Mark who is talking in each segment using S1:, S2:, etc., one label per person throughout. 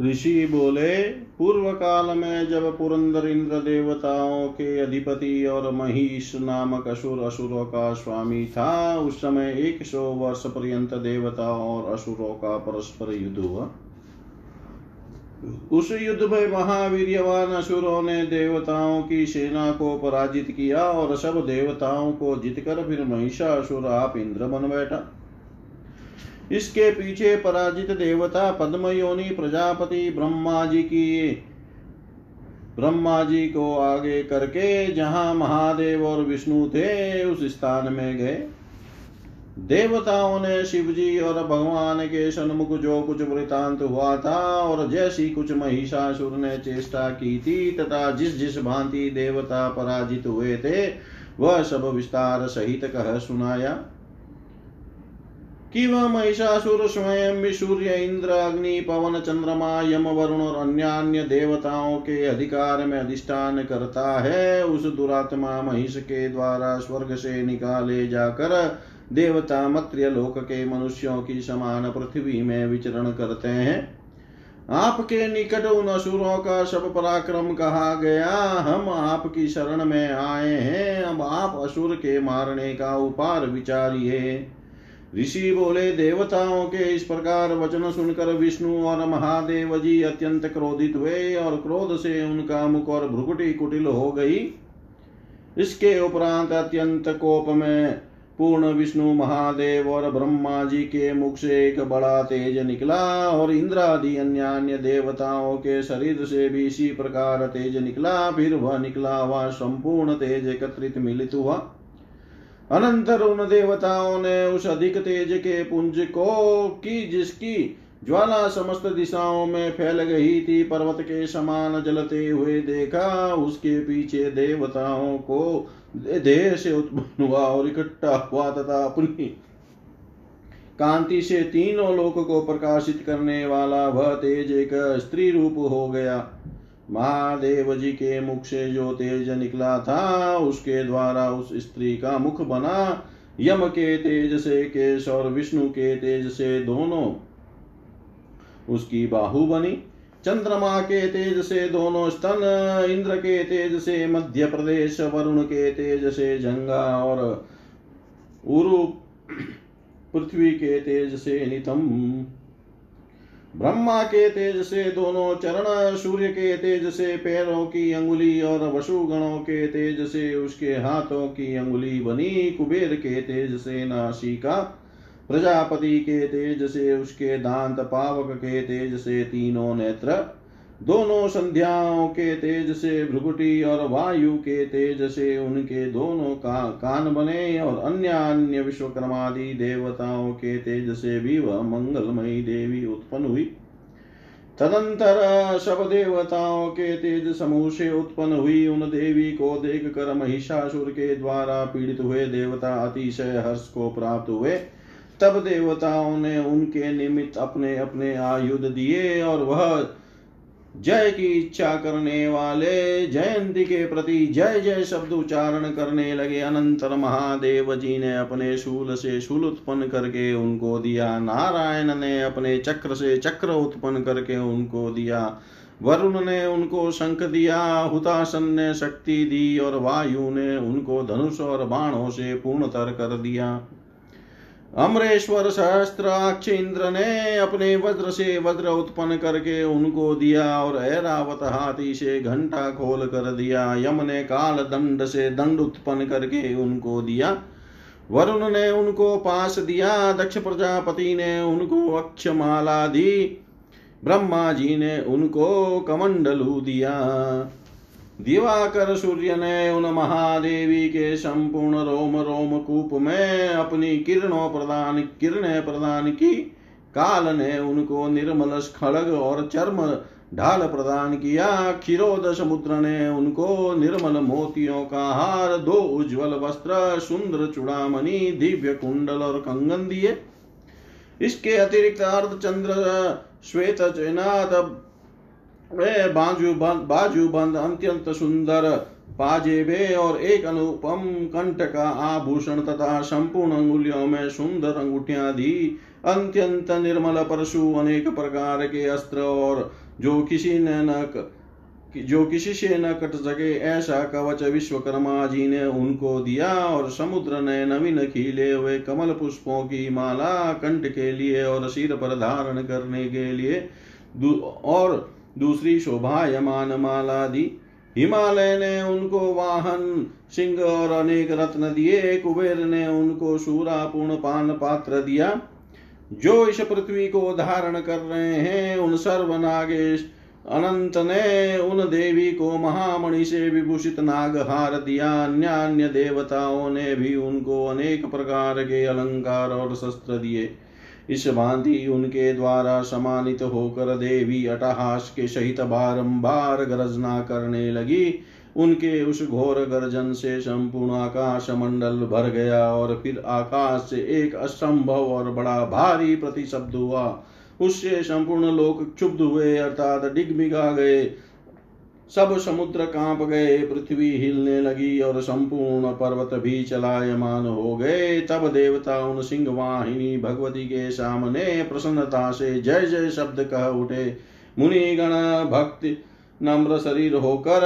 S1: ऋषि बोले पूर्व काल में जब पुरंदर इंद्र देवताओं के अधिपति और महिष नामक असुर असुरों का स्वामी था, उस समय एक सौ वर्ष पर्यंत देवताओं और असुरों का परस्पर युद्ध हुआ। उस युद्ध में महावीरवान असुरों ने देवताओं की सेना को पराजित किया और सब देवताओं को जीतकर फिर महिषासुर आप इंद्र बन बैठा। इसके पीछे पराजित देवता पद्म पद्मयोनि प्रजापति ब्रह्मा जी की ब्रह्मा जी को आगे करके जहाँ महादेव और विष्णु थे, उस स्थान में गए। देवताओं ने शिव जी और भगवान के सन्मुख जो कुछ वृतांत हुआ था और जैसी कुछ महिषासुर ने चेष्टा की थी तथा जिस जिस भांति देवता पराजित हुए थे, वह सब विस्तार सहित कह सुनाया। कि वह महिषासुर स्वयं भी सूर्य इंद्र अग्नि पवन चंद्रमा यम वरुण और अन्य अन्य देवताओं के अधिकार में अधिष्ठान करता है। उस दुरात्मा महिष के द्वारा स्वर्ग से निकाले जाकर देवता मत्र्य लोक के मनुष्यों की समान पृथ्वी में विचरण करते हैं। आपके निकट उन असुरों का सब पराक्रम कहा गया। हम आपकी शरण में आए हैं। अब आप असुर के मारने का उपार विचारिए। ऋषि बोले, देवताओं के इस प्रकार वचन सुनकर विष्णु और महादेव जी अत्यंत क्रोधित हुए और क्रोध से उनका मुख और भ्रुकुटी कुटिल हो गई। इसके उपरांत अत्यंत कोप में पूर्ण विष्णु, महादेव और ब्रह्मा जी के मुख से एक बड़ा तेज निकला और इंद्र आदि अन्य अन्य देवताओं के शरीर से भी इसी प्रकार तेज निकला। फिर वह निकला हुआ संपूर्ण तेज एकत्रित मिलित हुआ। अनंतर उन देवताओं ने उस अधिक तेज के पुंज को की, जिसकी ज्वाला समस्त दिशाओं में फैल गई थी, पर्वत के समान जलते हुए देखा, उसके पीछे देवताओं को देह से उत्पन्न हुआ और इकट्ठा हुआ तथा अपनी कांति से तीनों लोक को प्रकाशित करने वाला वह तेज एक स्त्री रूप हो गया। महादेव जी के मुख से जो तेज निकला था, उसके द्वारा उस स्त्री का मुख बना। यम के तेज से, केश और विष्णु के तेज से दोनों उसकी बाहु बनी। चंद्रमा के तेज से दोनों स्तन, इंद्र के तेज से मध्य प्रदेश, वरुण के तेज से जंगा और उरु पृथ्वी के तेज से नितम ब्रह्मा के तेज से दोनों चरण, सूर्य के तेज से पैरों की अंगुली और वसुगणों के तेज से उसके हाथों की अंगुली बनी, कुबेर के तेज से नासिका, प्रजापति के तेज से उसके दांत, पावक के तेज से तीनों नेत्र दोनों संध्याओं के तेज से भ्रुकुटी और वायु के तेज से उनके दोनों का कान बने और अन्य अन्य विश्वकर्मादि देवताओं के तेज से भी वह मंगलमयी देवी उत्पन्न हुई। तदंतर सब देवताओं के तेज समूह से उत्पन्न हुई उन देवी को देख कर महिषासुर के द्वारा पीड़ित हुए देवता अतिशय हर्ष को प्राप्त हुए। तब देवताओं ने उनके निमित्त अपने अपने आयुध दिए और वह जय की इच्छा करने वाले जयंती के प्रति जय जय शब्द उच्चारण करने लगे अनंतर महादेव जी ने अपने शूल से शूल उत्पन्न करके उनको दिया। नारायण ने अपने चक्र से चक्र उत्पन्न करके उनको दिया। वरुण ने उनको शंख दिया हुतासन ने शक्ति दी और वायु ने उनको धनुष और बाणों से पूर्णतर कर दिया। अमरेश्वर सहस्त्राक्ष इंद्र ने अपने वज्र से वज्र उत्पन्न करके उनको दिया और ऐरावत हाथी से घंटा खोल कर दिया यम ने काल दंड से दंड उत्पन्न करके उनको दिया। वरुण ने उनको पास दिया, दक्ष प्रजापति ने उनको अक्षमाला दी, ब्रह्मा जी ने उनको कमंडलू दिया। दिवाकर सूर्य ने उन महादेवी के संपूर्ण रोम रोम कूप में अपनी किरणों प्रदान, किरणें प्रदान की। काल ने उनको निर्मल खड़ग और चर्म ढाल प्रदान किया। क्षीरोद समुद्र ने उनको निर्मल मोतियों का हार, दो उज्जवल वस्त्र, सुंदर चुड़ामणि, दिव्य कुंडल और कंगन दिए। इसके अतिरिक्त अर्ध चंद्र श्वेत चैनात वे बाजू बंद बाजू बंद, अत्यंत सुंदर। पाजेबे और एक अनुपम कंठ का आभूषण तथा संपूर्ण अंगुलियों में सुंदर अंगूठियाँ दी। अत्यंत निर्मल परशु अनेक प्रकार के अस्त्र और जो किसी ने न जो किसी से न कट सके, ऐसा कवच विश्वकर्मा जी ने उनको दिया और समुद्र ने नवीन खीले हुए कमल पुष्पों की माला कंठ के लिए और सिर पर धारण करने के लिए और दूसरी शोभायमान माला दी हिमालय ने उनको वाहन, सिंह और अनेक रत्न दिए, कुबेर ने उनको पूर्ण पान पात्र दिया। जो इस पृथ्वी को धारण कर रहे हैं, उन सर्वनागेश, अनंत ने उन देवी को महामणि से विभूषित नाग हार दिया। अन्य अन्य देवताओं ने भी उनको अनेक प्रकार के अलंकार और शस्त्र दिए। इस भांति उनके द्वारा सम्मानित होकर देवी अटहास के सहित बारंबार गर्जना करने लगी। उनके उस घोर गर्जन से संपूर्ण आकाश मंडल भर गया और फिर आकाश से एक असंभव और बड़ा भारी प्रतिशब्द हुआ। उससे संपूर्ण लोक क्षुब्ध हुए, अर्थात डिगमिगा गए। सब समुद्र काँप गए, पृथ्वी हिलने लगी और संपूर्ण पर्वत भी चलायमान हो गए। तब देवता उन सिंह वाहिनी भगवती के सामने प्रसन्नता से जय जय शब्द कह उठे। मुनि गण भक्ति नम्र शरीर होकर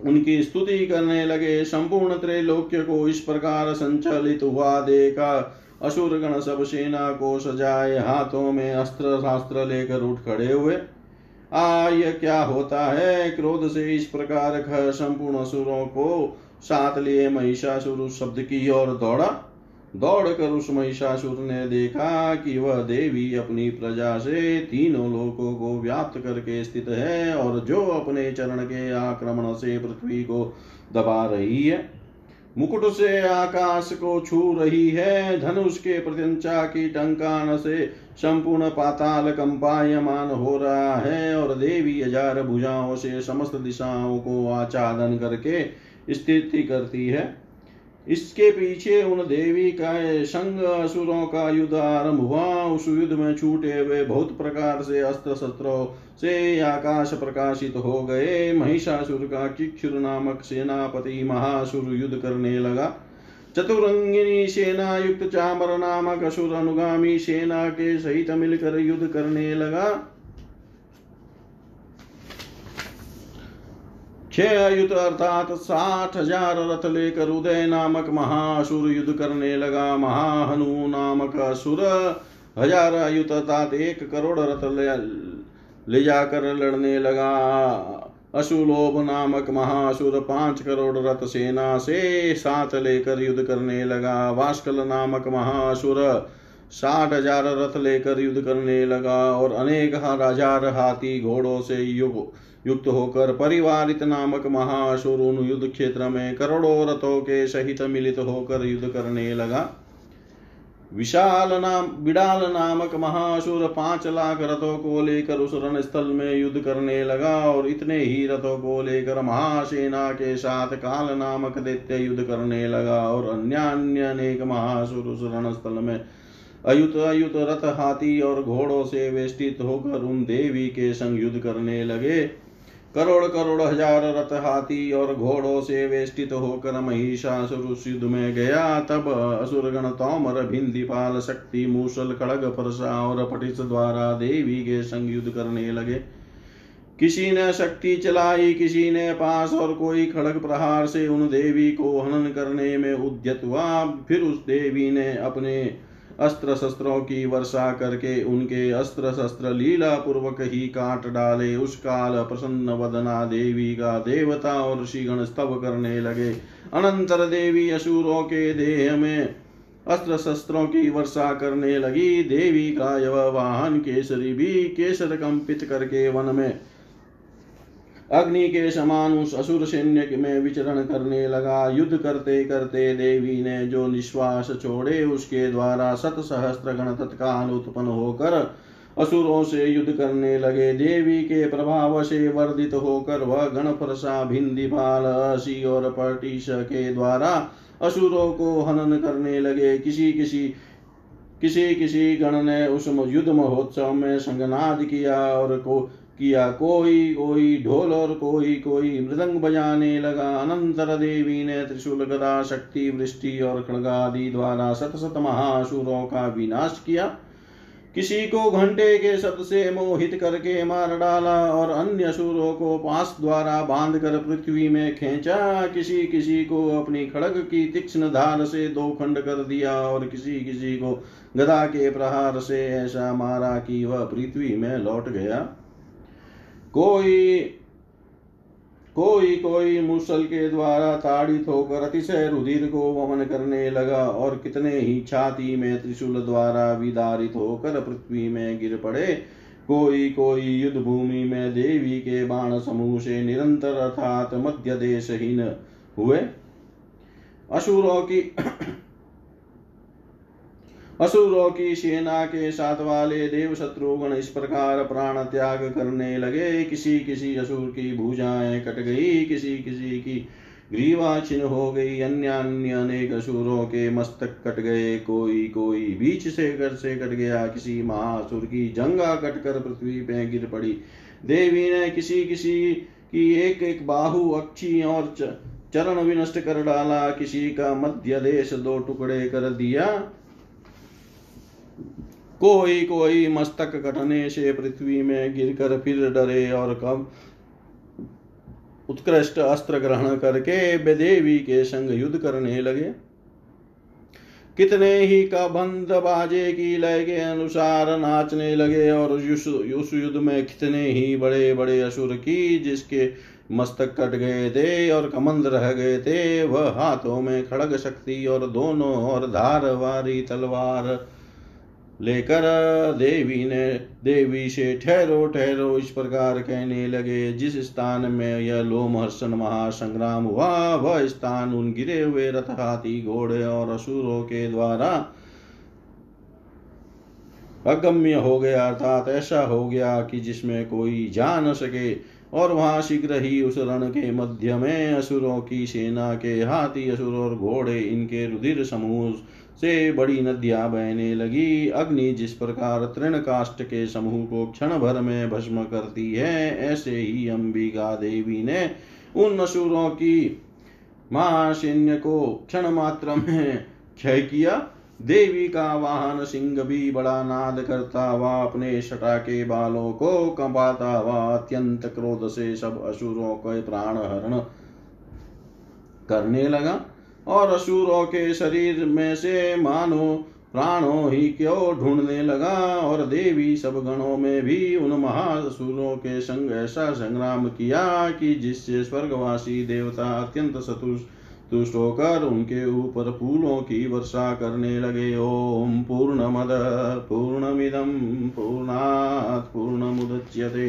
S1: उनकी स्तुति करने लगे। संपूर्ण त्रैलोक्य को इस प्रकार संचालित हुआ देखा। असुर गण सब सेना को सजाए हाथों में अस्त्र शास्त्र लेकर उठ खड़े हुए। आ यह क्या होता है? क्रोध से इस प्रकार संपूर्ण असुरों को साथ लिए महिषासुर उस शब्द की ओर दौड़ा। दौड़ कर उस महिषासुर ने देखा कि वह देवी अपनी प्रजा से तीनों लोकों को व्याप्त करके स्थित है और जो अपने चरण के आक्रमण से पृथ्वी को दबा रही है। मुकुट से आकाश को छू रही है धनुष के प्रत्यंचा की टंकान से संपूर्ण पाताल कंपायमान हो रहा है और देवी हज़ार भुजाओं से समस्त दिशाओं को आचादन करके स्थिति करती है। इसके पीछे उन देवी का संग असुरों का युद्ध आरंभ हुआ। उस युद्ध में छूटे हुए बहुत प्रकार से अस्त्र शस्त्रों से आकाश प्रकाशित हो गए। महिषासुर का किक्षुर नामक सेनापति महासुर युद्ध करने लगा। चतुरंगिनी सेना युक्त चामर नामक असुर अनुगामी सेना के सहित मिलकर युद्ध करने लगा। छह अर्थात साठ हज़ार रथ लेकर उदय नामक महासुर युद्ध करने लगा महाहनु नामक असुर। हज़ार युद्ध अर्थात एक करोड़ रथ ले, ले जाकर लड़ने लगा। अशुलोभ नामक महासुर पाँच करोड़ रथ सेना से साथ लेकर युद्ध करने लगा। वास्कल नामक महासुर साठ हज़ार रथ लेकर युद्ध करने लगा और अनेक हज़ार हाथी घोड़ों से युग युक्त होकर परिवारित नामक महासुर उन युद्ध क्षेत्र में करोड़ों रथों के सहित मिलित होकर युद्ध करने लगा। विशाल नाम, बिडाल नामक महासुर पाँच लाख रथों को लेकर उस रण स्थल में युद्ध करने लगा और इतने ही रथों को लेकर महासेना के साथ काल नामक दैत्य युद्ध करने लगा और अन्य अन्य अनेक महासुर उस रण स्थल में अयुत अयुत रथ हाथी और घोड़ों से वेष्टित होकर उन देवी के संग युद्ध करने लगे। करोड़ करोड़ हज़ार रथ हाथी और घोड़ों से वेष्टित होकर महिषासुर युद्ध में गया। तब असुरगण तोमर, भिंदीपाल, शक्ति, मूसल, खड़ग, परसा और पटिस द्वारा देवी के संग युद्ध करने लगे। किसी ने शक्ति चलाई, किसी ने पास और कोई खड़ग प्रहार से उन देवी को हनन करने में उद्यत हुआ। फिर उस देवी ने अपने अस्त्र शस्त्रों की वर्षा करके उनके अस्त्र शस्त्र लीला पूर्वक ही काट डाले। उस काल प्रसन्न वदना देवी का देवता और ऋषिगण स्तव करने लगे। अनंतर देवी असुरों के देह में अस्त्र शस्त्रों की वर्षा करने लगी। देवी का यव वाहन केसरी भी केसर कंपित करके वन में अग्नि के समान उस असुर सैन्य में विचरण करने लगा। युद्ध करते करते देवी ने जो निश्वास छोड़े, उसके द्वारा सत सहस्त्र गण तत्काल उत्पन्न होकर असुरों से युद्ध करने लगे। देवी के प्रभाव से वर्धित होकर वह गण फरसा भिंदिपाल, असी और पटिश के द्वारा असुरों को हनन करने लगे। किसी किसी किसी किसी गण ने उस युद्ध महोत्सव में संगनाद किया और को किया कोई कोई ढोल और कोई कोई मृदंग बजाने लगा। अनंतर देवी ने त्रिशूल गदा शक्ति वृष्टि और खड़गादि द्वारा सत सत महासुरों का विनाश किया। किसी को घंटे के शब्द से मोहित करके मार डाला और अन्य सुरों को पास द्वारा बाँध कर पृथ्वी में खेचा। किसी किसी को अपनी खड़ग की तीक्ष्ण धार से दो खंड कर दिया और किसी किसी को गदा के प्रहार से ऐसा मारा कि वह पृथ्वी में लौट गया। कोई कोई कोई मुसल के द्वारा ताड़ित होकर अतिशय रुधिर को वमन करने लगा और कितने ही छाती में त्रिशूल द्वारा विदारित होकर पृथ्वी में गिर पड़े। कोई कोई युद्ध भूमि में देवी के बाण समूह से निरंतर अर्थात मध्य देशहीन हुए। असुरों की असुरों की सेना के साथ वाले देव शत्रुघ्न इस प्रकार प्राण त्याग करने लगे। किसी किसी असुर की भुजाएँ कट गई, किसी किसी की ग्रीवा छिन्न हो गई अन्य अन्य अनेक असुरों के मस्तक कट गए। कोई कोई बीच से कर से कट गया, किसी महासुर की जंगा कट कर पृथ्वी पे गिर पड़ी। देवी ने किसी किसी की एक एक बाहु अक्षी और चरण विनष्ट कर डाला। किसी का मध्य देश दो टुकड़े कर दिया। कोई कोई मस्तक कटने से पृथ्वी में गिरकर फिर डरे और कब उत्कृष्ट अस्त्र ग्रहण करके बेदेवी के संग युद्ध करने लगे। कितने ही का बंद बाजे की लय के अनुसार नाचने लगे और उस युद्ध में कितने ही बड़े बड़े असुर की जिसके मस्तक कट गए थे और कमंद रह गए थे, वह हाथों में खड़ग शक्ति और दोनों और धार वारी तलवार लेकर देवी ने, देवी से ठहरो ठहरो, इस प्रकार कहने लगे। जिस स्थान में यह लोमहर्षण महासंग्राम हुआ, वह स्थान उन गिरे हुए रथ हाथी घोड़े और असुरों के द्वारा अगम्य हो गया, अर्थात ऐसा हो गया कि जिसमें कोई जा न सके। और वहाँ शीघ्र ही उस रण के मध्य में असुरों की सेना के हाथी, असुर और घोड़े, इनके रुधिर समूह से बड़ी नदियाँ बहने लगी। अग्नि जिस प्रकार तृण काष्ट के समूह को क्षण भर में भस्म करती है, ऐसे ही अंबिका देवी ने उन असुरों की महाशैन्य को क्षण मात्र में क्षय किया। देवी का वाहन सिंह भी बड़ा नाद करता हुआ अपने शटा के बालों को कंपाता हुआ अत्यंत क्रोध से सब असुरों के प्राण हरण करने लगा। और असुरों के शरीर में से मानो प्राणों ही क्यों ढूँढने लगा? और देवी सब गणों में भी उन महासुरों के संग ऐसा संग्राम किया कि जिससे स्वर्गवासी देवता अत्यंत तुष्ट होकर उनके ऊपर फूलों की वर्षा करने लगे। ओम पूर्णमद पूर्णमिदम पूर्णात् पूर्णमुदच्यते।